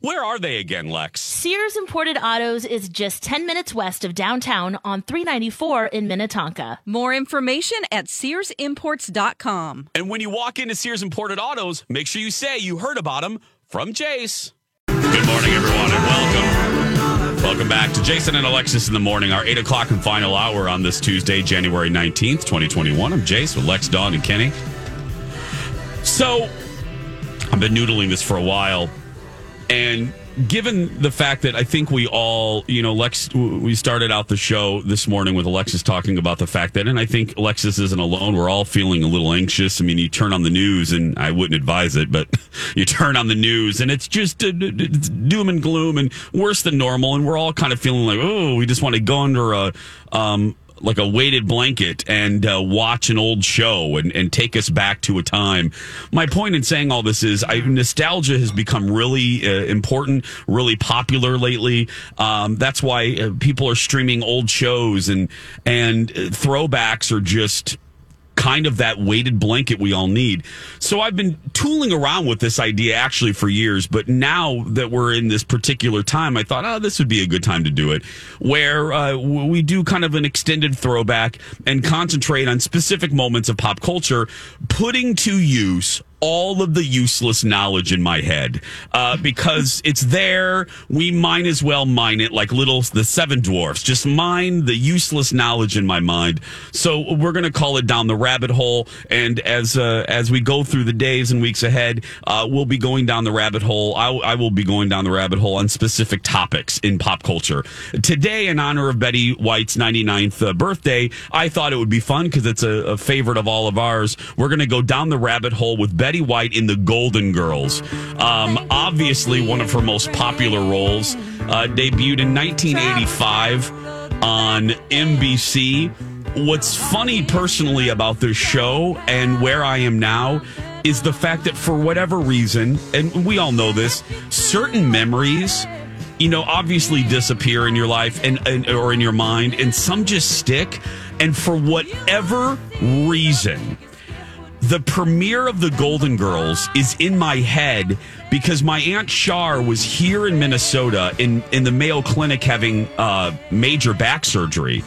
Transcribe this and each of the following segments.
where are they again, Lex? Sears Imported Autos is just 10 minutes west of downtown on 394 in Minnetonka. More information at SearsImports.com. And when you walk into Sears Imported Autos, make sure you say you heard about them from Jace. Good morning, everyone, and welcome. Welcome back to Jason and Alexis in the morning, our 8 o'clock and final hour on this Tuesday, January 19th, 2021. I'm Jace with Lex, Dawn, and Kenny. So, I've been noodling this for a while. And given the fact that I think we all, you know, Lex, we started out the show this morning with Alexis talking about the fact that, and I think Alexis isn't alone. We're all feeling a little anxious. I mean, you turn on the news, and I wouldn't advise it, but you turn on the news, and it's just it's doom and gloom and worse than normal. And we're all kind of feeling like, oh, we just want to go under a, um, like a weighted blanket and uh, watch an old show and, and take us back to a time. My point in saying all this is I, nostalgia has become really uh, important, really popular lately. Um, that's why uh, people are streaming old shows and and uh, throwbacks are just kind of that weighted blanket we all need. So I've been tooling around with this idea actually for years, but now that we're in this particular time, I thought, oh, this would be a good time to do it, where uh, we do kind of an extended throwback and concentrate on specific moments of pop culture, putting to use all of the useless knowledge in my head uh, because it's there. We might as well mine it like little the seven dwarfs. Just mine the useless knowledge in my mind. So we're going to call it down the rabbit hole. And as uh, as we go through the days and weeks ahead, uh, we'll be going down the rabbit hole. I, I will be going down the rabbit hole on specific topics in pop culture. Today, in honor of Betty White's 99th uh, birthday, I thought it would be fun because it's a, a favorite of all of ours. We're going to go down the rabbit hole with Betty White in The Golden Girls. Um, obviously, one of her most popular roles. Uh, debuted in 1985 on NBC. what's funny personally about this show and where I am now is the fact that for whatever reason, and we all know this, certain memories, you know, obviously disappear in your life and, and or in your mind, and some just stick. And for whatever reason, the premiere of the Golden Girls is in my head because my aunt Char was here in Minnesota in in the Mayo Clinic having uh, major back surgery.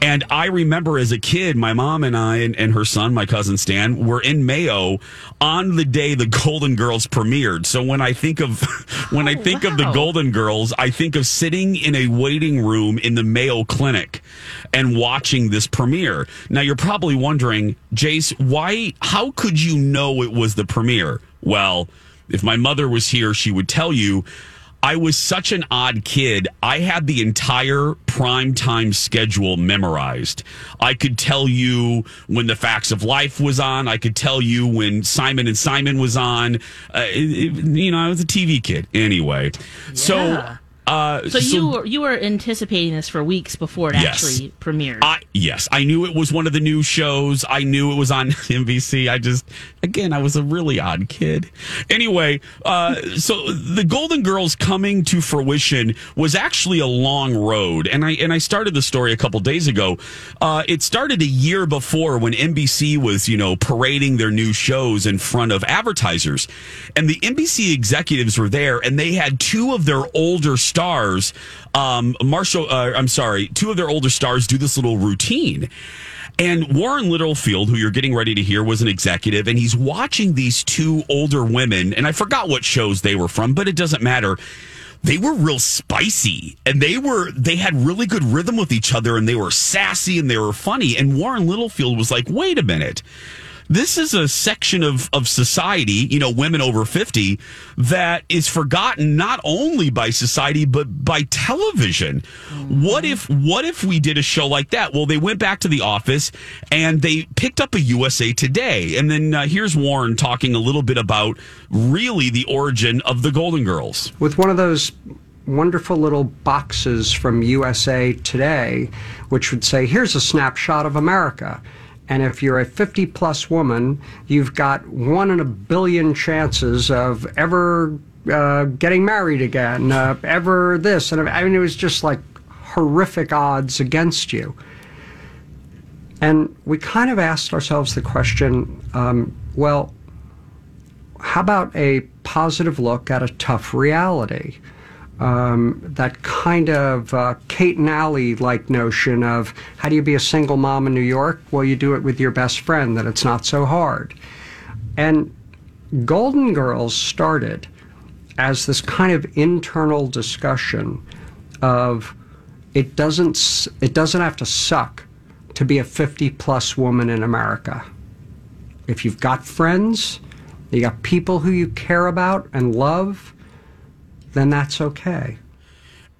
And I remember as a kid, my mom and I and, and, her son, my cousin Stan, were in Mayo on the day the Golden Girls premiered. So when I think of when oh, I think wow. of the Golden Girls, I think of sitting in a waiting room in the Mayo Clinic and watching this premiere. Now you're probably wondering, Jace, why how could you know it was the premiere? Well, if my mother was here, she would tell you I was such an odd kid. I had the entire prime time schedule memorized. I could tell you when the Facts of Life was on. I could tell you when Simon and Simon was on. Uh, it, it, you know, I was a TV kid anyway. Yeah. So uh, so, so, you were, you were anticipating this for weeks before it yes. actually premiered. I, yes, I knew it was one of the new shows. I knew it was on NBC. I just, again, I was a really odd kid. Anyway, uh, so the Golden Girls coming to fruition was actually a long road, and I and I started the story a couple days ago. Uh, it started a year before when NBC was, you know, parading their new shows in front of advertisers, and the NBC executives were there, and they had two of their older stars, um, Marshall, uh, I'm sorry, two of their older stars do this little routine. And Warren Littlefield, who you're getting ready to hear, was an executive, and he's watching these two older women, and I forgot what shows they were from, but it doesn't matter. They were real spicy, and they were they had really good rhythm with each other, and they were sassy and they were funny. And Warren Littlefield was like, "Wait a minute." This is a section of, of society, you know, women over 50, that is forgotten not only by society, but by television. Mm-hmm. What if, what if we did a show like that? Well, they went back to the office and they picked up a USA Today. And then uh, here's Warren talking a little bit about really the origin of the Golden Girls. With one of those wonderful little boxes from USA Today, which would say, here's a snapshot of America. And if you're a 50 plus woman, you've got one in a billion chances of ever uh, getting married again, uh, ever this. And I mean, it was just like horrific odds against you. And we kind of asked ourselves the question um, well, how about a positive look at a tough reality? Um, that kind of uh, Kate and Allie like notion of how do you be a single mom in New York? Well, you do it with your best friend, that it's not so hard. And Golden Girls started as this kind of internal discussion of it doesn't it doesn't have to suck to be a 50 plus woman in America. If you've got friends, you got people who you care about and love, then that's okay.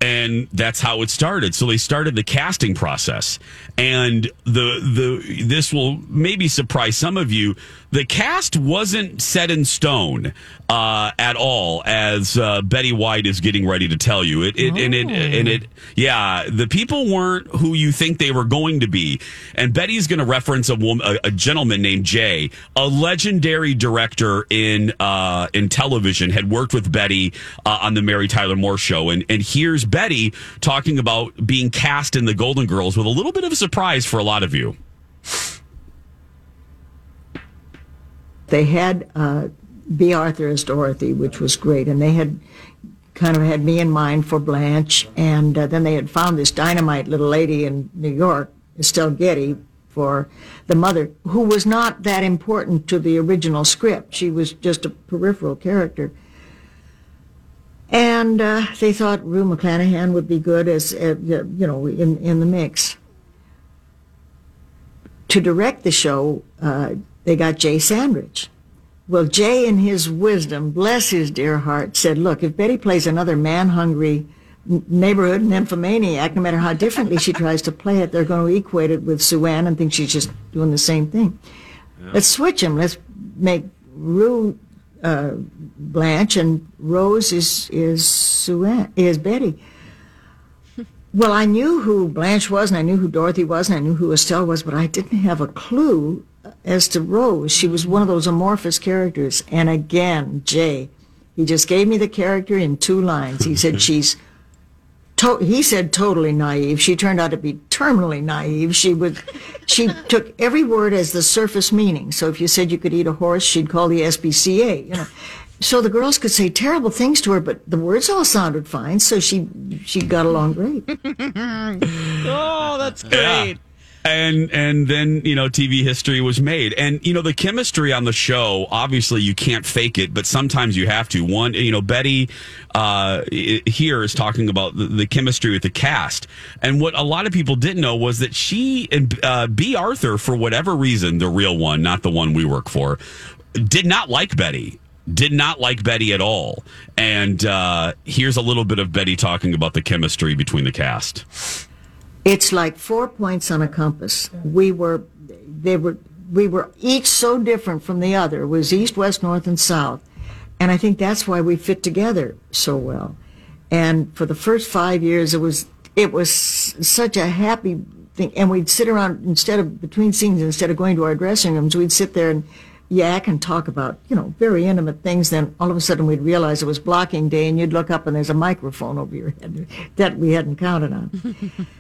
And that's how it started. So they started the casting process. And the the this will maybe surprise some of you the cast wasn't set in stone uh, at all, as uh, Betty White is getting ready to tell you. It, it oh. and it and it yeah, the people weren't who you think they were going to be. And Betty's going to reference a woman, a, a, gentleman named Jay, a legendary director in uh, in television, had worked with Betty uh, on the Mary Tyler Moore Show, and and here's Betty talking about being cast in the Golden Girls with a little bit of a surprise for a lot of you. They had uh, Bea Arthur as Dorothy, which was great, and they had kind of had me in mind for Blanche, and uh, then they had found this dynamite little lady in New York, Estelle Getty, for the mother, who was not that important to the original script. She was just a peripheral character. And uh, they thought Rue McClanahan would be good as, uh, you know, in, in the mix. To direct the show, uh, they got Jay Sandrich. Well, Jay, in his wisdom, bless his dear heart, said, look, if Betty plays another man-hungry neighborhood nymphomaniac, no matter how differently she tries to play it, they're going to equate it with Sue Ann and think she's just doing the same thing. Yeah. Let's switch them. Let's make Rue uh, Blanche and Rose is is Sue Ann, is Betty. Well, I knew who Blanche was, and I knew who Dorothy was, and I knew who Estelle was, but I didn't have a clue as to Rose. She was one of those amorphous characters. And again, Jay, he just gave me the character in two lines. He said she's. To- he said totally naive. She turned out to be terminally naive. She would, she took every word as the surface meaning. So if you said you could eat a horse, she'd call the SPCA. You know, so the girls could say terrible things to her, but the words all sounded fine. So she she got along great. Oh, that's Yeah. And and then you know TV history was made, and you know the chemistry on the show. Obviously, you can't fake it, but sometimes you have to. One, you know, Betty uh, here is talking about the, the chemistry with the cast, and what a lot of people didn't know was that she and uh, Bea Arthur, for whatever reason, the real one, not the one we work for, did not like Betty. Did not like Betty at all. And uh, here's a little bit of Betty talking about the chemistry between the cast. It's like four points on a compass. We were, they were, we were each so different from the other. It was east, west, north, and south, and I think that's why we fit together so well. And for the first five years, it was it was such a happy thing. And we'd sit around instead of between scenes, instead of going to our dressing rooms, we'd sit there and yak and talk about you know very intimate things. Then all of a sudden, we'd realize it was blocking day, and you'd look up and there's a microphone over your head that we hadn't counted on.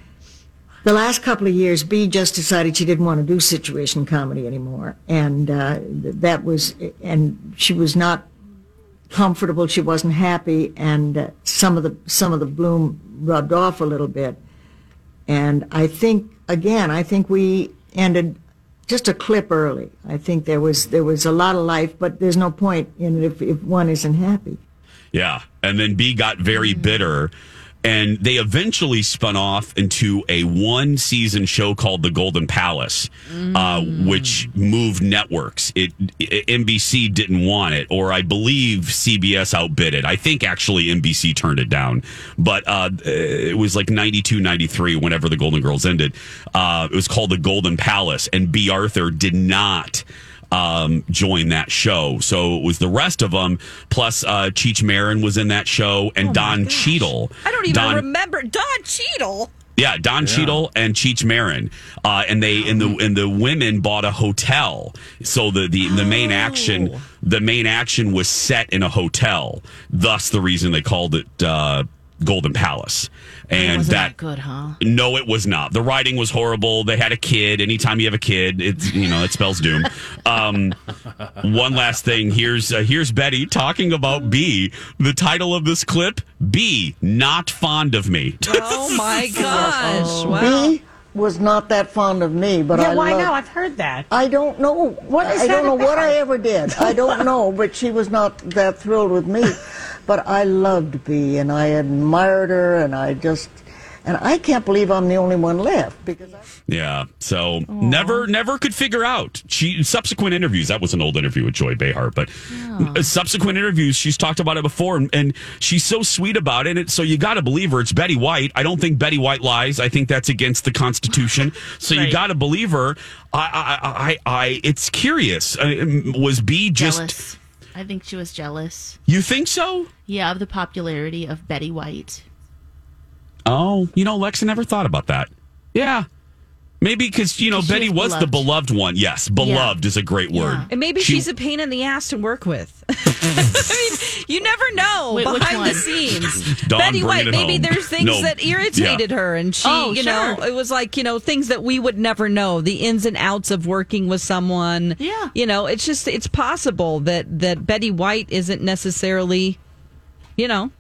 The last couple of years, Bea just decided she didn't want to do situation comedy anymore, and uh, that was, and she was not comfortable. She wasn't happy, and uh, some of the some of the bloom rubbed off a little bit. And I think again, I think we ended just a clip early. I think there was there was a lot of life, but there's no point in it if, if one isn't happy. Yeah. And then Bea got very bitter. And they eventually spun off into a one season show called The Golden Palace, uh, which moved networks. It, it NBC didn't want it, or I believe CBS outbid it. I think actually NBC turned it down, but uh, it was like 92, 93, whenever the Golden Girls ended. Uh, it was called The Golden Palace, and Bea Arthur did not um, join that show. So it was the rest of them, plus uh, Cheech Marin was in that show, and Don Cheadle. I don't even Don, remember Don Cheadle. Yeah, Don Cheadle and Cheech Marin, uh, and they and the and the women bought a hotel. So the the, the main action the main action was set in a hotel. Thus, the reason they called it uh, Golden Palace. And wasn't that that good, huh? no, it was not. The writing was horrible. They had a kid. Anytime you have a kid, it's you know it spells doom. Um, one last thing. Here's uh, here's Betty talking about Bea. The title of this clip: Bea. Not fond of me. Oh my gosh! Wow. Bea was not that fond of me, but Yeah, I why loved- no? I've heard that. I don't know. What is I that don't know what? I ever did. I don't know, but she was not that thrilled with me. But I loved Bea, and I admired her, and I just, and I can't believe I'm the only one left because I, Yeah. So never, never could figure out. She subsequent interviews. That was an old interview with Joy Behar, but uh, subsequent interviews, she's talked about it before, and, and she's so sweet about it. And so you got to believe her. It's Betty White. I don't think Betty White lies. I think that's against the Constitution. So you got to believe her. I, I, I, I. It's curious. Uh, was Bea just? jealous. I think she was jealous. You think so? Yeah, of the popularity of Betty White. Oh, you know, Lex, I never thought about that. Yeah. Maybe because, you know, Betty was was the beloved one. Yes, beloved is a great word. And maybe She- she's a pain in the ass to work with. I mean, you never know Wait, behind the scenes. Dawn, Betty White, maybe home. there's things No. that irritated Yeah. her, and she, Oh, you know, it was like you know things that we would never know, the ins and outs of working with someone. Yeah. you know, it's just it's possible that that Betty White isn't necessarily, you know,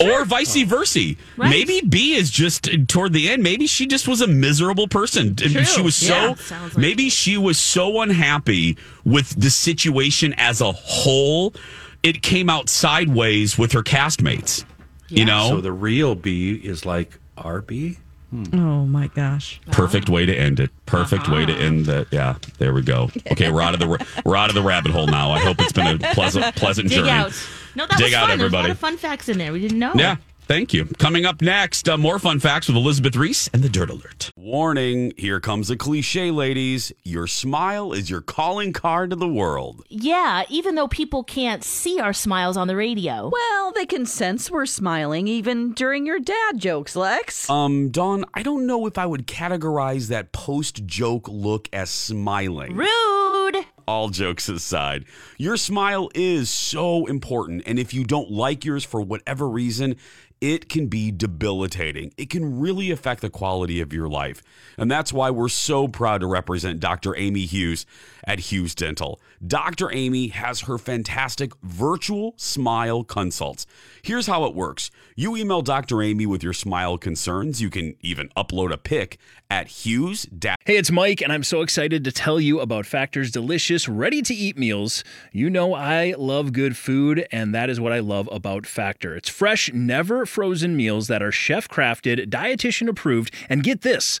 Or vice versa. Right. Maybe Bea is just uh, toward the end. Maybe she just was a miserable person. And True. She was so. Yeah, like maybe she was so unhappy with the situation as a whole. It came out sideways with her castmates. You know, So the real B is like RB? Hmm. oh my gosh, perfect way to end it. Perfect way to uh-huh. end that. Yeah, there we go. Okay, we're out of the we're out of the rabbit hole now. I hope it's been a pleasant pleasant Dig journey. out. No, that Dig was out, fun. There's a lot everybody. of fun facts in there we didn't know. Yeah. Thank you. Coming up next, uh, more fun facts with Elizabeth Reese and the Dirt Alert. Warning here comes a cliche, ladies. Your smile is your calling card to the world. Yeah, even though people can't see our smiles on the radio. Well, they can sense we're smiling even during your dad jokes, Lex. Um, Dawn, I don't know if I would categorize that post joke look as smiling. Rude! All jokes aside, your smile is so important. And if you don't like yours for whatever reason, it can be debilitating. It can really affect the quality of your life. And that's why we're so proud to represent Dr. Amy Hughes at Hughes Dental. Dr. Amy has her fantastic virtual smile consults. Here's how it works you email Dr. Amy with your smile concerns. You can even upload a pic at Hughes. Hey, it's Mike, and I'm so excited to tell you about Factor's delicious, ready to eat meals. You know, I love good food, and that is what I love about Factor. It's fresh, never frozen meals that are chef crafted, dietitian approved, and get this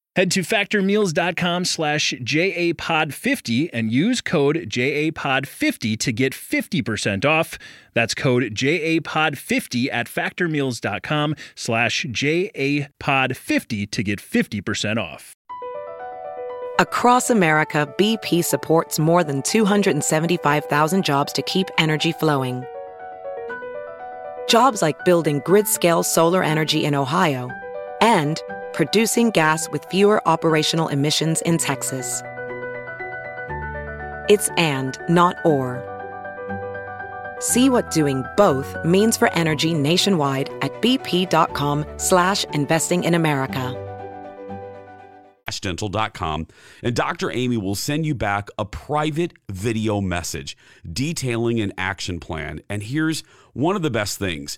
Head to factormeals.com slash JAPOD50 and use code JAPOD50 to get 50% off. That's code JAPOD50 at factormeals.com slash JAPOD50 to get 50% off. Across America, BP supports more than 275,000 jobs to keep energy flowing. Jobs like building grid scale solar energy in Ohio and producing gas with fewer operational emissions in Texas. It's and, not or. See what doing both means for energy nationwide at bp.com slash investing in America. dental.com and Dr. Amy will send you back a private video message detailing an action plan. And here's one of the best things.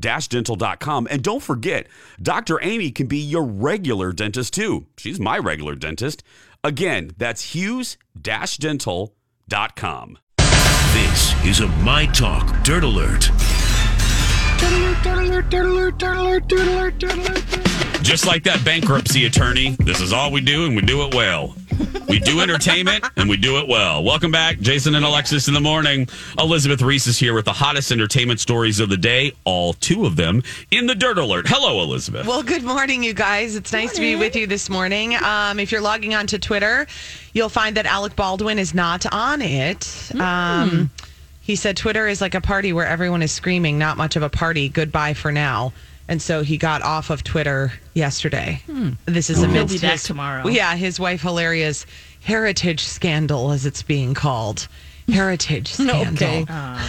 hughes-dental.com. And don't forget, Dr. Amy can be your regular dentist too. She's my regular dentist. Again, that's hughes-dental.com. This is a My Talk Dirt Alert. Just like that bankruptcy attorney, this is all we do and we do it well. We do entertainment and we do it well. Welcome back, Jason and Alexis in the morning. Elizabeth Reese is here with the hottest entertainment stories of the day, all two of them in the Dirt Alert. Hello, Elizabeth. Well, good morning, you guys. It's nice to be with you this morning. Um, if you're logging on to Twitter, you'll find that Alec Baldwin is not on it. Um, he said Twitter is like a party where everyone is screaming, not much of a party. Goodbye for now. And so he got off of Twitter yesterday. This is He'll amidst be back his- tomorrow. Yeah, his wife Hilaria's heritage scandal, as it's being called. Heritage scandal.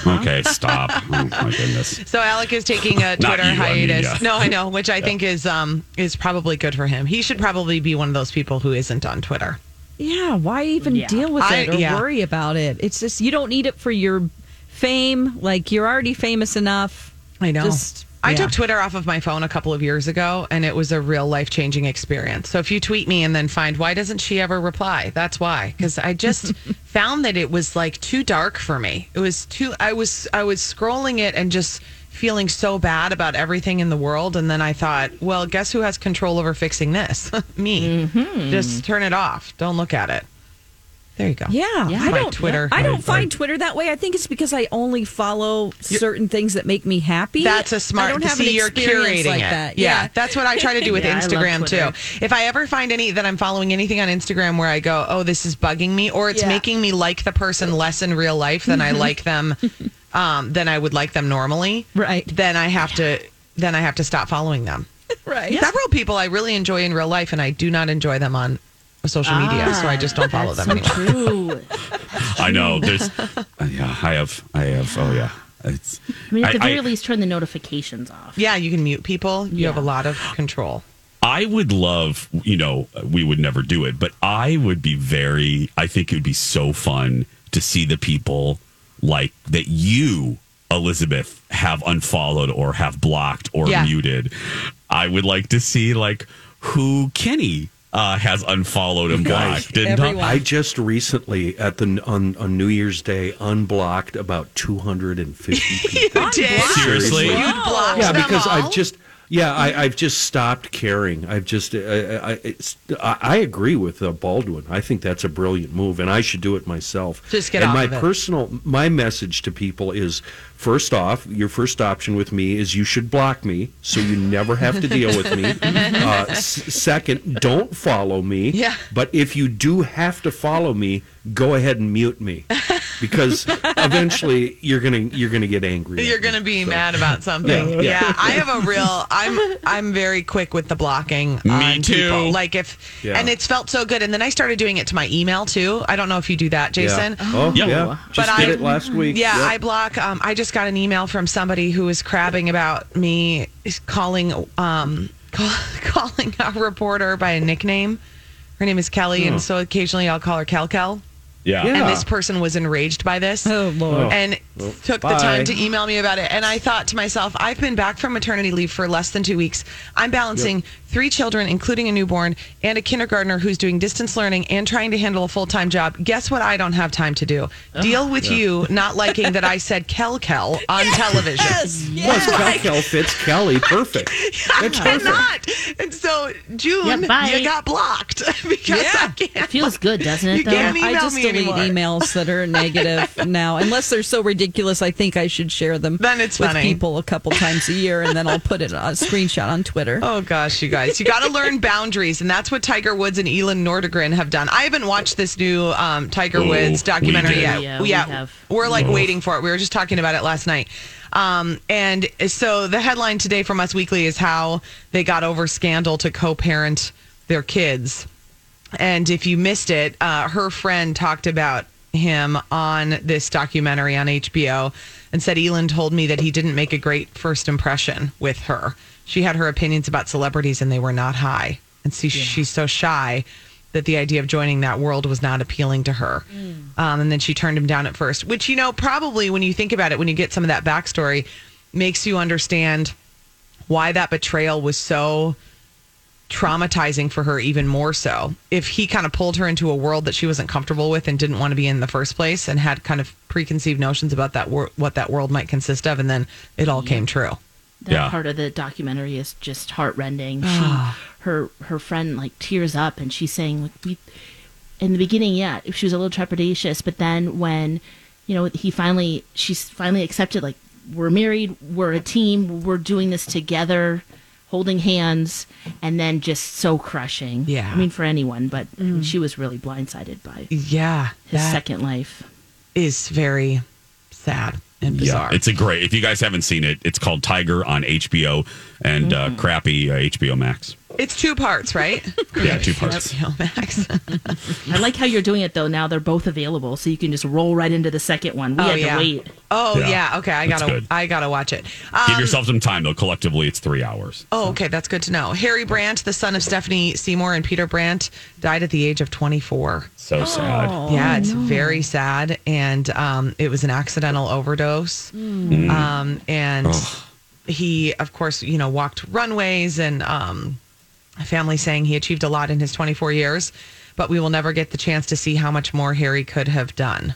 Okay, stop. Oh, my goodness. So Alec is taking a Twitter you, I mean, hiatus. yeah. No, I know, which I think is um is probably good for him. He should probably be one of those people who isn't on Twitter. Yeah, why even Yeah. deal with I- it or yeah. worry about it? It's just you don't need it for your fame. Like you're already famous enough. I know. Just I yeah. took Twitter off of my phone a couple of years ago, and it was a real life changing experience. So if you tweet me and then find why doesn't she ever reply, that's why. Because I just found that it was like too dark for me. It was too. I was I was scrolling it and just feeling so bad about everything in the world, and then I thought, well, guess who has control over fixing this? me. Mm-hmm. Just turn it off. Don't look at it. There you go. Yeah, I don't. Twitter. I don't find Twitter that way. I think it's because I only follow certain things that make me happy. That's a smart. I don't have see, an you're experience curating like it. that. Yeah. that's what I try to do with Yeah, Instagram too. If I ever find any that I'm following anything on Instagram where I go, oh, this is bugging me, or it's Yeah. making me like the person less in real life than I like them, um, than I would like them normally. Right. Then I have to. Then I have to stop following them. right. Several people I really enjoy in real life, and I do not enjoy them on social media, so I just don't follow them That's anymore. so true. I know. There's, uh, yeah, I have, I have. Oh yeah, it's. I mean, at the very I- least, turn the notifications off. Yeah, you can mute people. You have a lot of control. I would love, you know, we would never do it, but I would be very, I think it would be so fun to see the people like that you, Elizabeth, have unfollowed or have blocked or Yeah. muted. I would like to see like who Kenny uh, has unfollowed and blocked. And I just recently at the on, on New Year's Day unblocked about 250 people. Seriously? You blocked yeah, them because all? I've just yeah, I, I've just stopped caring. I've just I, I, it's, I, I agree with uh, Baldwin. I think that's a brilliant move, and I should do it myself. Just get and off my of it. personal my message to people is first off, your first option with me is you should block me, so you never have to deal with me. Uh, s- second, don't follow me. Yeah. But if you do have to follow me, go ahead and mute me, because eventually you're gonna you're gonna get angry. You're going to be mad about something. Yeah, Yeah, yeah. I have a real. I'm I'm very quick with the blocking. Me on too. People. Like if, Yeah. and it's felt so good. And then I started doing it to my email too. I don't know if you do that, Jason. Yeah. Oh, Yeah. yeah. Just But did I- it last week. Yeah, Yep. I block. Um, I just got an email from somebody who was crabbing about me calling um call, calling a reporter by a nickname. Her name is Kelly, Oh. and so occasionally I'll call her Kel Kel. Yeah. And this person was enraged by this. Oh, Lord. And Well, took the time to email me about it. And I thought to myself, I've been back from maternity leave for less than two weeks. I'm balancing three children, including a newborn, and a kindergartner who's doing distance learning and trying to handle a full time job. Guess what? I don't have time to do. Deal with Yeah. you not liking that I said Kel Kel on television. Plus, Kel Kel fits Kelly perfect. That's I perfect. cannot. And so, June, Yeah, you got blocked because I can't. Feels good, doesn't it? You though? can't I email just me delete anymore. emails that are negative now, unless they're so ridiculous. I think I should share them. Then it's with funny. people a couple times a year, and then I'll put it on a screenshot on Twitter. Oh gosh, you guys, you got to learn boundaries, and that's what Tiger Woods and Elin Nordegren have done. I haven't watched this new um, Tiger Oh, Woods documentary did. yet. Yeah, we have. We're like Oh. waiting for it. We were just talking about it last night. Um, and so the headline today from Us Weekly is how they got over scandal to co-parent their kids. And if you missed it, uh, her friend talked about him on this documentary on HBO and said Elin told me that he didn't make a great first impression with her. She had her opinions about celebrities and they were not high. And see, she's so shy that the idea of joining that world was not appealing to her. Um, and then she turned him down at first, which, you know, probably when you think about it, when you get some of that backstory, makes you understand why that betrayal was so traumatizing for her even more so if he kind of pulled her into a world that she wasn't comfortable with and didn't want to be in the first place and had kind of preconceived notions about that wor- what that world might consist of and then it all came true that Yeah. part of the documentary is just heartrending. She, her, her friend like tears up, and she's saying, like, "We." In the beginning, yeah, she was a little trepidatious, but then when, you know, he finally, she's finally accepted, like, we're married, we're a team, we're doing this together, holding hands, and then just so crushing. Yeah. I mean, for anyone, but she was really blindsided by yeah his that second life. is very sad and bizarre Yeah, it's a great. If you guys haven't seen it, it's called Tiger on HBO and uh, crappy uh, HBO Max. It's two parts right Yeah, two parts. HBO Max. I like how you're doing it though. Now they're both available, so you can just roll right into the second one. We Oh, had yeah. to wait. oh Yeah, yeah, okay i that's gotta good. i gotta watch it Give Um, yourself some time though. Collectively, it's three hours. Oh, okay, that's good to know. Harry Brant, the son of Stephanie Seymour and Peter Brant, died at the age of 24. So sad. yeah, it's very sad, and um, it was an accidental overdose. Mm. Um, and he, of course, you know, walked runways, and um, a family saying he achieved a lot in his 24 years, but we will never get the chance to see how much more Harry could have done.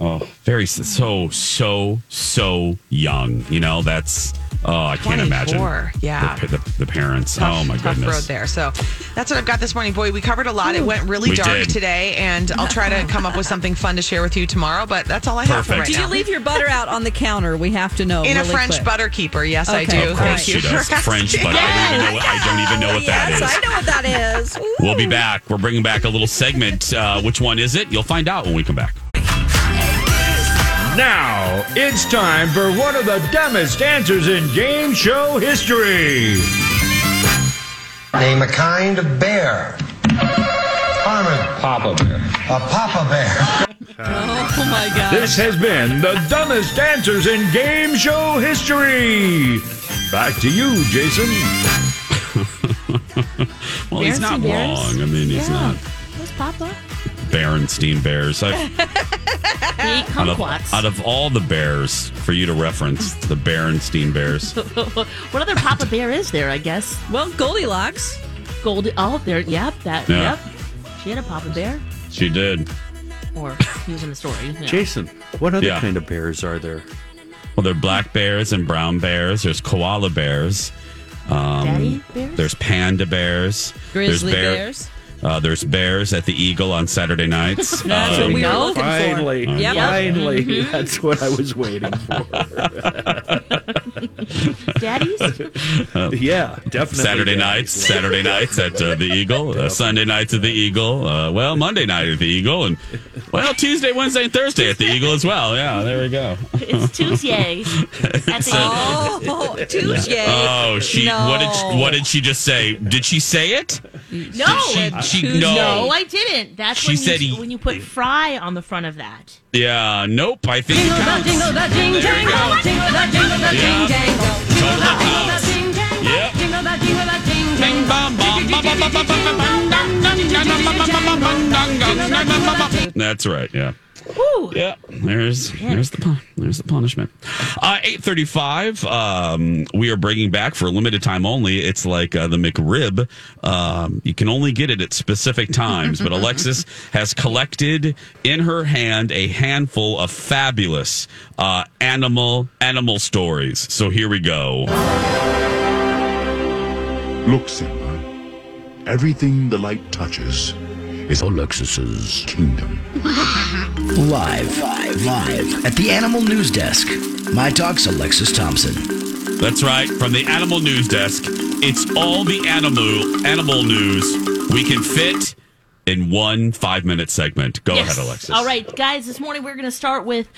Oh, very so so so young. You know, that's oh, I can't imagine. yeah. the, the, the parents. tough, oh my tough goodness. road there. So that's what I've got this morning, boy. We covered a lot. It went really We dark did. today, and I'll try to come up with something fun to share with you tomorrow. But that's all I have for right Did now. you leave your butter out on the counter? We have to know. in a French quick. butter keeper? Yes, I do. Of Thank course you. she does. for French, but I don't even know. What, I don't even know what that yes, is. I know what that is. Ooh. We'll be back. We're bringing back a little segment. Uh, which one is it? You'll find out when we come back. Now it's time for one of the dumbest answers in game show history. Name a kind of bear. I'm Papa Bear. A Papa Bear. Oh my God. This has been the dumbest dancers in game show history. Back to you, Jason. Well, he's not Berenstein wrong. I mean, he's Yeah. not Where's Papa? Berenstein Bears. I, He out, of, out of all the bears for you to reference, the Berenstein Bears. what other Papa Bear is there? I guess. Well, Goldilocks. Gold. Oh, there. Yep. That. Yeah. Yep. She had a Papa Bear, She did. or he was in the story. yeah. Jason, what other Yeah. kind of bears are there? Well, there are black bears and brown bears. There's koala bears. Um, Daddy bears? There's panda bears. Grizzly there's bear- bears. Uh, there's bears at the Eagle on Saturday nights. That's what Um, we were looking for. Finally, Yep. finally, Mm-hmm. that's what I was waiting for. Daddies. yeah, definitely. Saturday daddies. nights, Saturday nights at uh, the Eagle, uh, Sunday nights at the Eagle. Uh, well, Monday night at the Eagle, and well, Tuesday, Wednesday, and Thursday at the Eagle as well. Yeah, there we go. It's Tuesday. At the Oh, touche. Oh, she No. what did she, what did she just say? Did she say it? No. She, she no. No, I didn't. That's She when said you, he- when you put fry on the front of that. Yeah, nope. I think it counts. Jingle the jing There you jangle, go. jingle the jingle the Yeah. jing jangle. Totally counts. Jing jangle, Yep. jingle the jingle the jing Bing, bong, bong, bong, bong, bong, bong, bong, bong, dong, dong, dong, dong, bong, bong, bong, bong, dong, dong, dong, bong, bong, bong. That's right. Yeah. Woo. Yeah, there's there's the there's the punishment. Uh, Eight thirty five. Um, we are bringing back for a limited time only. It's like uh, the McRib. Um, you can only get it at specific times. But Alexis has collected in her hand a handful of fabulous uh, animal animal stories. So here we go. Look, Simba. Everything the light touches is Alexis's kingdom. Live, live, live at the Animal News Desk. My Talk's Alexis Thompson. That's right. From the Animal News Desk, it's all the animal animal news we can fit in one five minute segment. Go Yes. ahead, Alexis. All right, guys. This morning we're going to start with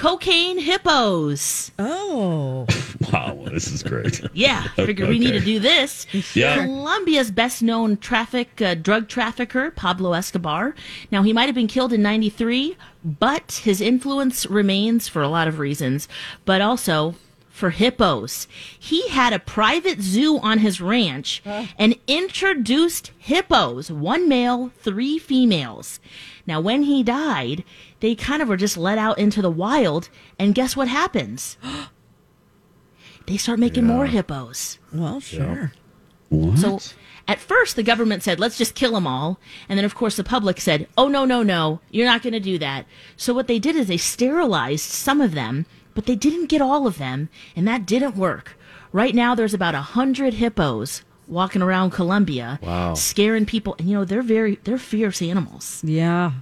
cocaine hippos. Oh. Wow, this is great. Yeah, I figured we need to do this. Yeah. Colombia's best known traffic uh, drug trafficker, Pablo Escobar. Now, he might have been killed in 93, but his influence remains for a lot of reasons, but also for hippos. He had a private zoo on his ranch and introduced hippos, one male, three females. Now, when he died, they kind of were just let out into the wild, and guess what happens? they start making more hippos. Well, sure. So at first, the government said, let's just kill them all. And then, of course, the public said, oh, no, no, no, you're not going to do that. So what they did is they sterilized some of them, but they didn't get all of them, and that didn't work. Right now, there's about a hundred hippos walking around Colombia, Wow. scaring people. And you know, they're very, they're fierce animals. Yeah.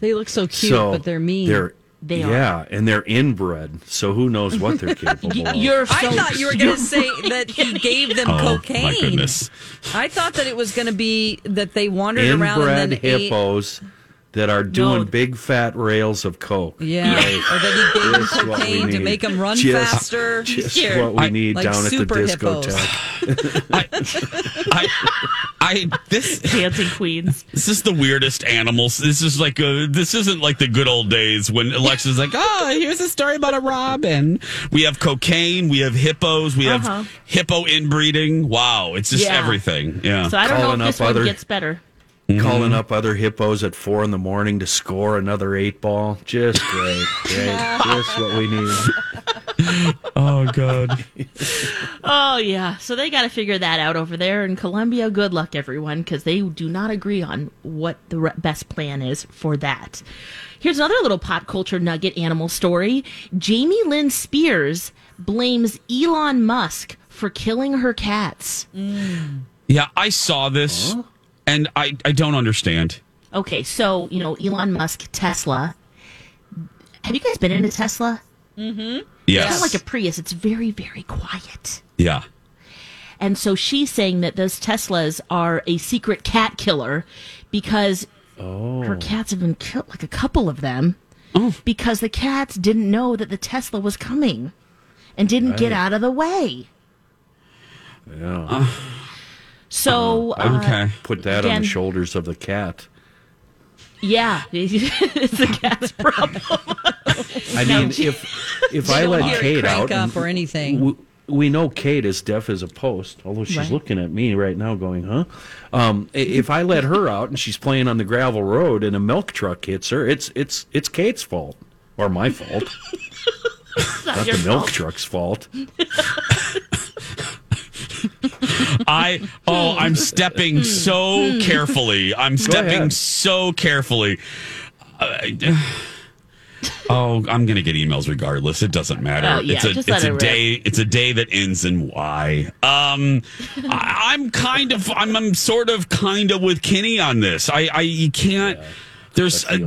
They look so cute, so but they're mean. They're, They are. yeah, and they're inbred, so who knows what they're capable of. You're I so- thought you were going to say that he gave them Oh cocaine. my goodness. I thought that it was going to be that they wandered around Inbred and then ate. Hippos that are doing No. big fat rails of coke. Yeah, Right. or that he gave them Just what we cocaine to make them run Just- faster. Just Here. what we I- need like down at the super discotheque. I, I, this, dancing queens. this is the weirdest animals. This is like a, this isn't like the good old days when Alexa's like, oh, here's a story about a robin. We have cocaine, we have hippos, we Uh-huh. have hippo inbreeding. Wow, it's just Yeah. everything. Yeah. So I don't Calling know if this one other- gets better. Mm-hmm. Calling up other hippos at four in the morning to score another eight ball. Just great. Great. Just what we need. oh god. Oh yeah, so they got to figure that out over there in Colombia. Good luck, everyone, because they do not agree on what the re- best plan is for that. Here's another little pop culture nugget animal story. Jamie Lynn Spears blames Elon Musk for killing her cats. Yeah, I saw this and I, I don't understand. Okay, so you know Elon Musk, Tesla. Have you guys been into Tesla? Mm-hmm. Yes. It's not like a Prius. It's very, very quiet. Yeah. And so she's saying that those Teslas are a secret cat killer because her cats have been killed, like a couple of them, because the cats didn't know that the Tesla was coming and didn't get out of the way. Yeah. So I would uh, put that on the shoulders of the cat. Yeah, it's the cat's problem. I mean, if if I let Kate out, up or anything. We, we know Kate is deaf as a post, although she's Right. looking at me right now, going, "Huh?" Um, if I let her out and she's playing on the gravel road and a milk truck hits her, it's it's it's Kate's fault or my fault, not not your the milk fault. truck's fault. I oh, I'm stepping so carefully. I'm stepping so carefully. Uh, oh, I'm gonna get emails regardless. It doesn't matter. Oh, yeah, it's a it's let a it rip. day. It's a day that ends in Y. Um, I, I'm kind of I'm, I'm sort of kind of with Kenny on this. I I you can't. There's a,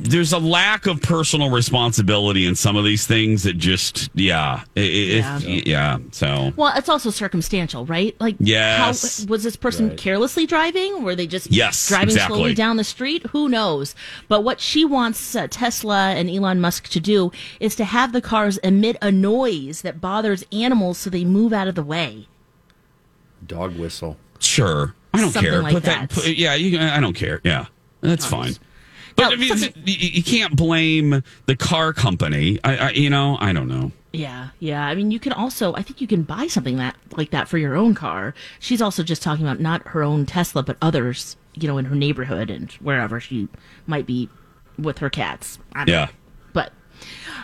there's a lack of personal responsibility in some of these things that just yeah it, it- Yeah. yeah so Well, it's also circumstantial, right? Like, Yes. how, was this person Right. carelessly driving? Were they just Yes, driving exactly. slowly down the street? Who knows? But what she wants uh, Tesla and Elon Musk to do is to have the cars emit a noise that bothers animals so they move out of the way. Dog whistle. Sure. I don't Something care. like put that. put- yeah, you, I don't care. Yeah, that's fine. But I mean, you, you can't blame the car company. I, I, you know, I don't know. Yeah, yeah. I mean, you can also, I think you can buy something that like that for your own car. She's also just talking about not her own Tesla, but others, you know, in her neighborhood and wherever she might be with her cats. I don't Yeah. know. But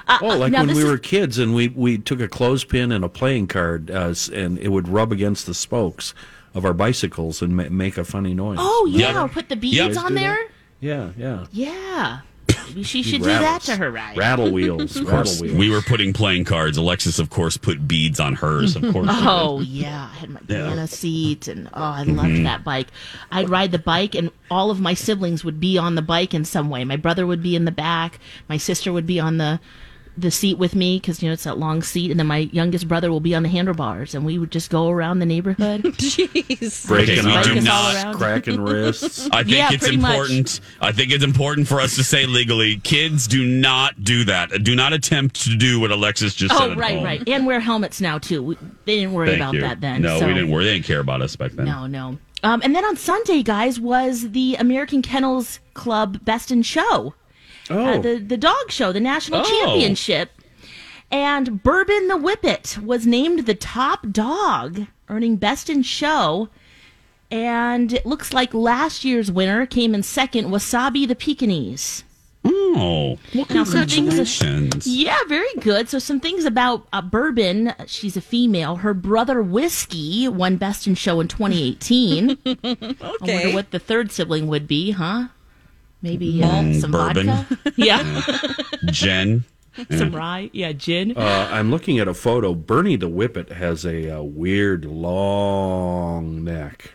uh, Oh, like when we is- were kids and we, we took a clothespin and a playing card uh, and it would rub against the spokes of our bicycles and ma- make a funny noise. Oh yeah, Yep. or put the beads Yep. on there. Yeah, yeah. Yeah, maybe she should Rattles. do that to her ride. Rattle wheels. Of rattle course, wheels. we were putting playing cards. Alexis, of course, put beads on hers. Of course. Oh yeah, I had my Yeah. banana seat, and oh, I loved Mhm. that bike. I'd ride the bike, and all of my siblings would be on the bike in some way. My brother would be in the back. My sister would be on the the seat with me because you know it's that long seat, and then my youngest brother will be on the handlebars, and we would just go around the neighborhood. Jeez, Breaking Okay, arms, do not- cracking wrists. I think Yeah, it's pretty much. important. I think it's important for us to say legally, kids do not do that. Do not attempt to do what Alexis just said. oh right, home. right, and wear helmets now too. We, they didn't worry Thank about you. that then. No, so. we didn't worry. They didn't care about us back then. No, no. Um, and then on Sunday, guys, was the American Kennels Club Best in Show. Oh. the, the dog show, the national Oh. championship. And Bourbon the Whippet was named the top dog, earning Best in Show. And it looks like last year's winner came in second, Wasabi the Pekingese. Oh, well, Now, congratulations. Yeah, very good. So some things about uh, Bourbon. She's a female. Her brother Whiskey won Best in Show in 2018. I wonder what the third sibling would be, huh? Maybe uh, Mm, some bourbon. vodka. Yeah, gin. some rye. Yeah, gin. Uh, I'm looking at a photo. Bernie the Whippet has a, uh weird long neck.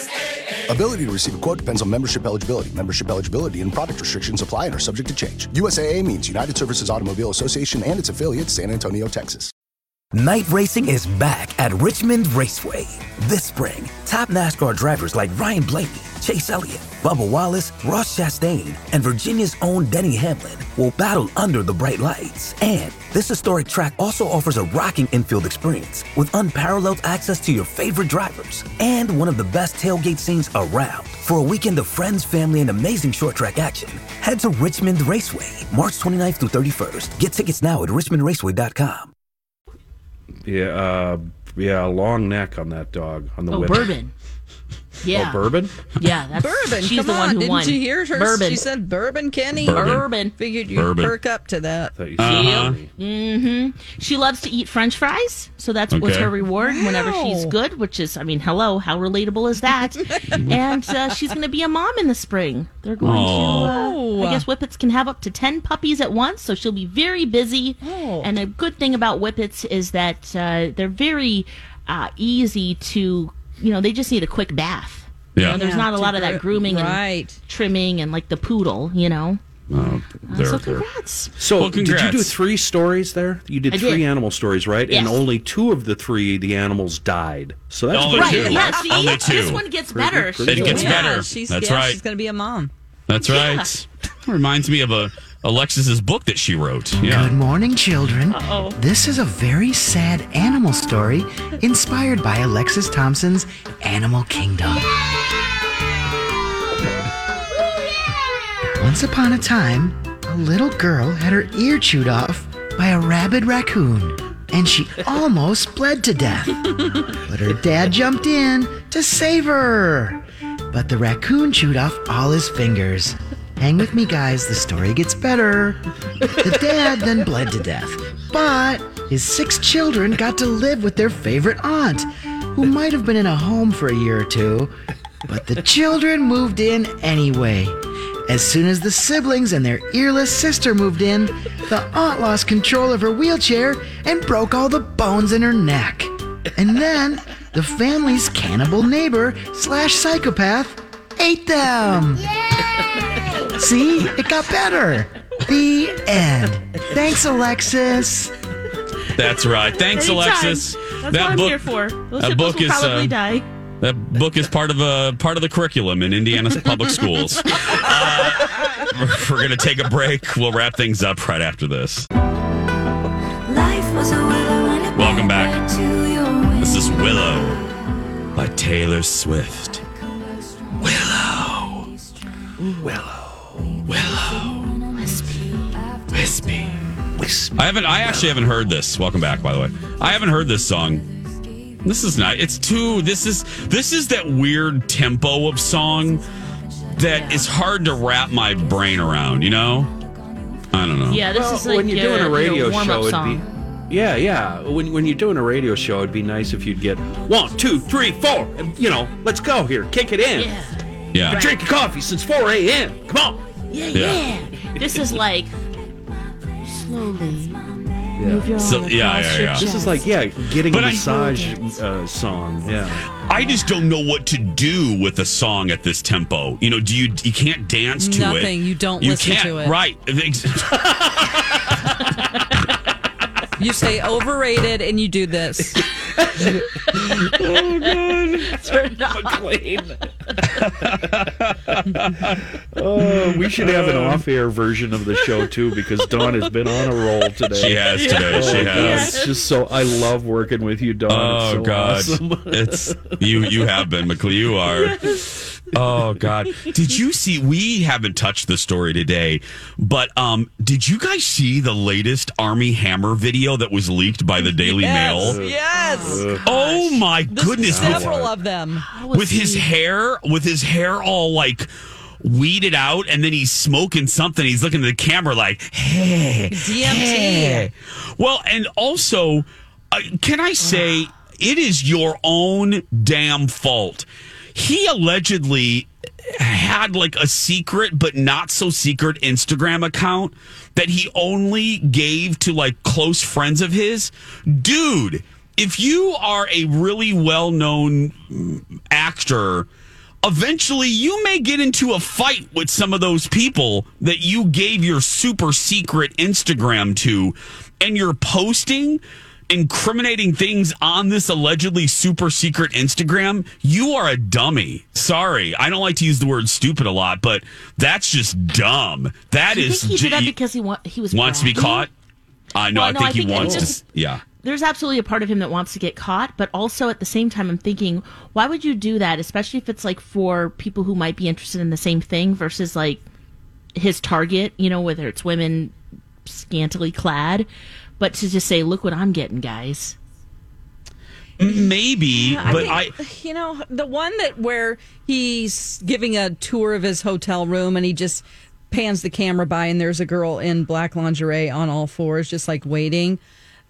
Ability to receive a quote depends on membership eligibility. Membership eligibility and product restrictions apply and are subject to change. USAA means United Services Automobile Association and its affiliates, San Antonio, Texas. Night racing is back at Richmond Raceway. This spring, top NASCAR drivers like Ryan Blaney, Chase Elliott, Bubba Wallace, Ross Chastain, and Virginia's own Denny Hamlin will battle under the bright lights. And this historic track also offers a rocking infield experience with unparalleled access to your favorite drivers and one of the best tailgate scenes around. For a weekend of friends, family, and amazing short track action, head to Richmond Raceway, March 29th through 31st. Get tickets now at richmondraceway.com. Yeah, uh, yeah, a long neck on that dog on the Oh, Whippet. Bourbon. Yeah. Oh, bourbon. Yeah, that's Bourbon. She's come the one on. who Didn't won. you hear her? Bourbon. She said bourbon, Kenny. Bourbon. Bourbon. Figured you'd Bourbon. perk up to that. Uh-huh. hmm She loves to eat French fries, so that's what's Okay. her reward whenever she's good. Which is, I mean, hello, how relatable is that? and uh, she's going to be a mom in the spring. They're going Aw. to. Uh, I guess whippets can have up to ten puppies at once, so she'll be very busy. Oh. And a good thing about whippets is that uh, they're very uh, easy to. You know, they just need a quick bath. You Yeah. know, there's Yeah, not a lot of that grooming right. and trimming and like the poodle. You know. uh, they're, so they're- congrats. So, Well, did you do three stories there? You did I three did. animal stories, right? And only two of the three, the animals died. So that's Only pretty two. good. Yeah, see, Only two. this one gets Pretty- better. pretty It good. gets yeah, better. She's, That's yeah, right. She's going to be a mom. That's right. Reminds me of a Alexis's book that she wrote. Yeah. Good morning, children. Uh-oh. This is a very sad animal story inspired by Alexis Thompson's Animal Kingdom. Once upon a time, a little girl had her ear chewed off by a rabid raccoon, and she almost bled to death. But her dad jumped in to save her. But the raccoon chewed off all his fingers. Hang with me, guys, the story gets better. The dad then bled to death, but his six children got to live with their favorite aunt, who might have been in a home for a year or two. But the children moved in anyway. As soon as the siblings and their earless sister moved in, the aunt lost control of her wheelchair and broke all the bones in her neck. And then the family's cannibal neighbor slash psychopath ate them. See, it got better. The end. Thanks, Alexis. That's right. Thanks, Anytime. Alexis. That's what I'm here for. Those that book will is probably uh, die. that book is part of a part of the curriculum in Indiana's public schools. Uh, we're we're gonna take a break. We'll wrap things up right after this. Welcome back. This is Willow by Taylor Swift. Willow. Willow. Willow. Wispy. Wispy. Wispy. I haven't. I actually haven't heard this. Welcome back, by the way. I haven't heard this song. This is not. It's too. This is. This is that weird tempo of song that is hard to wrap my brain around. You know. I don't know. Yeah, this Well, is like when you're your, doing a radio your warm-up show, it'd be yeah, yeah. When when you're doing a radio show, it'd be nice if you'd get one, two, three, four, and you know, let's go here, kick it in. Yeah. Yeah. Been drinking coffee since 4 a.m. Come on. Yeah, Yeah. yeah. This is like slowly move your So- arm yeah, yeah, yeah. This is like yeah, getting But a I- massage uh, song. Yeah. I just don't know what to do with a song at this tempo. You know, do you you can't dance to it? Nothing. You don't You listen can't, to it. Right. You say overrated and you do this. oh god. Turn it off. McLean. oh, we should have an off-air version of the show too, because Dawn has been on a roll today. She has today. Oh, She has. It's just so. I love working with you, Dawn. Oh it's so God, awesome. it's you. You have been McLean. You are. Oh God, did you see? We haven't touched the story today, but um, did you guys see the latest Armie Hammer video that was leaked by the Daily yes. Mail? Yes. Oh my There's goodness! Several of them. with his hair with his hair all like weeded out and then he's smoking something he's looking at the camera like hey DMT. hey. well and also uh, can i say it is your own damn fault he allegedly had like a secret but not so secret instagram account that he only gave to like close friends of his dude if you are a really well-known actor eventually you may get into a fight with some of those people that you gave your super secret Instagram to and you're posting incriminating things on this allegedly super secret Instagram, you are a dummy. Sorry. I don't like to use the word stupid a lot, but that's just dumb. That is think he did that because he wa- he was wants to be caught. I know. Well, I no, think I he think it wants just- to. Yeah. There's absolutely a part of him that wants to get caught, but also at the same time, I'm thinking, why would you do that? Especially if it's like for people who might be interested in the same thing versus like his target, you know, whether it's women scantily clad, but to just say, look what I'm getting, guys. Maybe, I but I. think, you know, the one that where he's giving a tour of his hotel room and he just pans the camera by and there's a girl in black lingerie on all fours, just like waiting.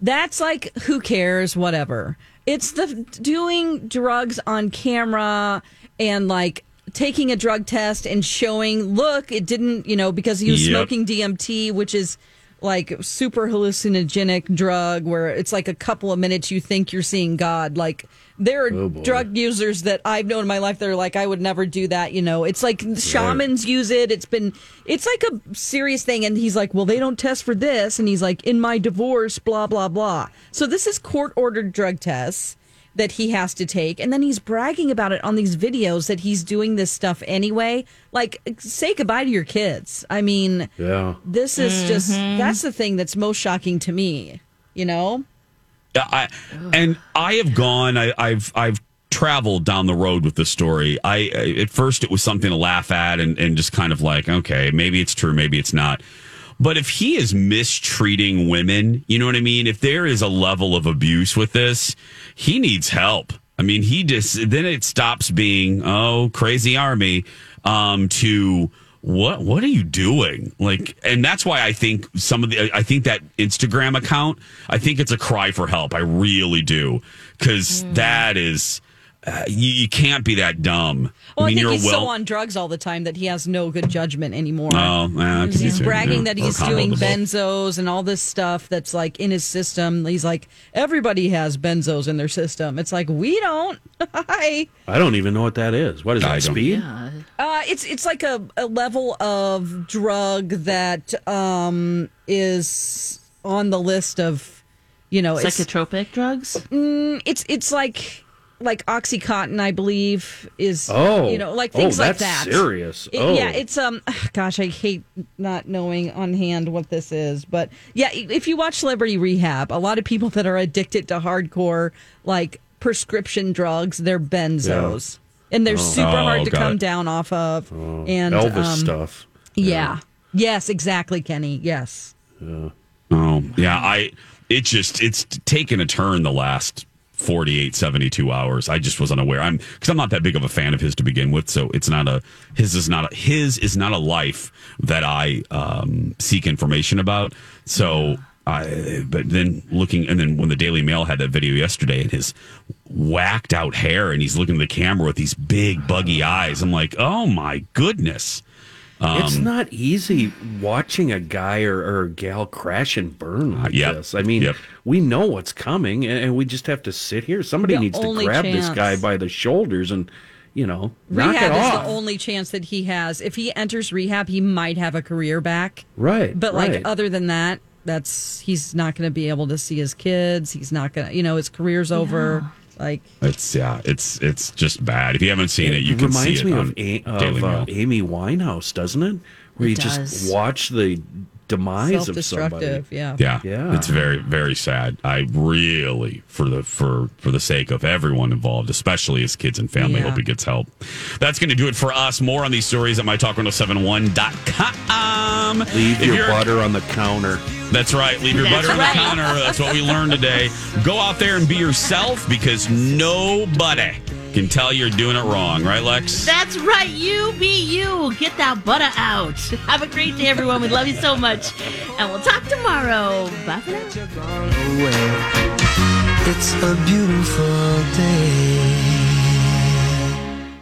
That's like, who cares? Whatever. It's the doing drugs on camera and like taking a drug test and showing, look, it didn't, you know, because he was Yep. smoking DMT, which is like super hallucinogenic drug where it's like a couple of minutes you think you're seeing God. Like there are Oh, drug users that I've known in my life that are like, I would never do that. You know, it's like shamans use it. It's been, it's like a serious thing. And he's like, well, they don't test for this. And he's like, in my divorce, blah, blah, blah. So this is court ordered drug tests that he has to take. And then he's bragging about it on these videos that he's doing this stuff anyway. Like, say goodbye to your kids. I mean, Yeah. this is just, Mm-hmm. that's the thing that's most shocking to me, you know? I, and I have gone. I, I've I've traveled down the road with this story. I- at first it was something to laugh at and and just kind of like, okay, maybe it's true, maybe it's not. But if he is mistreating women, you know what I mean. If there is a level of abuse with this, he needs help. I mean, he just then it stops being oh crazy Armie um, to what what are you doing like and that's why i think some of the i think that instagram account i think it's a cry for help i really do because that is uh, you, you can't be that dumb Well, I, mean think you're he's well so on drugs all the time that he has no good judgment anymore. Oh, yeah, that he's too, bragging yeah. that he's doing benzos and all this stuff that's like in his system. He's like, everybody has benzos in their system. It's like we don't. Hi. I don't even know what that is. What is that? Speed? Uh, it's it's like a, a level of drug that um, is on the list of, you know, it's- Psychotropic drugs? Mm, it's it's like like oxycontin, I believe, is Oh. you know like Oh, things like that. serious. It- Oh. Yeah, it's um, gosh, I hate not knowing on hand what this is, but yeah, if you watch Celebrity Rehab, a lot of people that are addicted to hardcore like prescription drugs, they're benzos, and they're Oh. super Oh, hard to come it. down off of. and Elvis um, stuff. Yeah. Yes, exactly, Kenny. Yes. Oh, yeah. I it just it's taken a turn the last 48 72 hours. I just was unaware. I'm cuz I'm not that big of a fan of his to begin with, so it's not a his is not a his is not a life that I um seek information about. So I but then looking and then when the Daily Mail had that video yesterday and his whacked out hair and he's looking at the camera with these big buggy eyes. I'm like, "Oh my goodness." it's Um, not easy watching a guy or, or a gal crash and burn like yep. this. I mean, Yep. we know what's coming, and, and we just have to sit here. Somebody The needs to only grab this guy by the shoulders and, you know, knock Rehab it is off. the only chance that he has. If he enters rehab, he might have a career back. Right, But like right. other than that, that's he's not going to be able to see his kids. He's not going to, you know, his career's over. Like It's yeah, it's it's just bad. If you haven't seen it, you can reminds see it on of, a- Daily of uh, Mail. Amy Winehouse, doesn't it? Where It you does. just watch the demise of somebody. Self-destructive, yeah. Yeah, Yeah. it's very very sad. I really, for the for for the sake of everyone involved, especially his kids and family, Yeah. hope he gets help. That's going to do it for us. More on these stories at mytalk1071.com. Leave If your butter on the counter. That's right. Leave your That's butter right. on the counter. That's what we learned today. Go out there and be yourself because nobody can tell you're doing it wrong, right, Lex? That's right. You be you. Get that butter out. Have a great day, everyone. We love you so much. And we'll talk tomorrow. Bye for now. It's a beautiful day.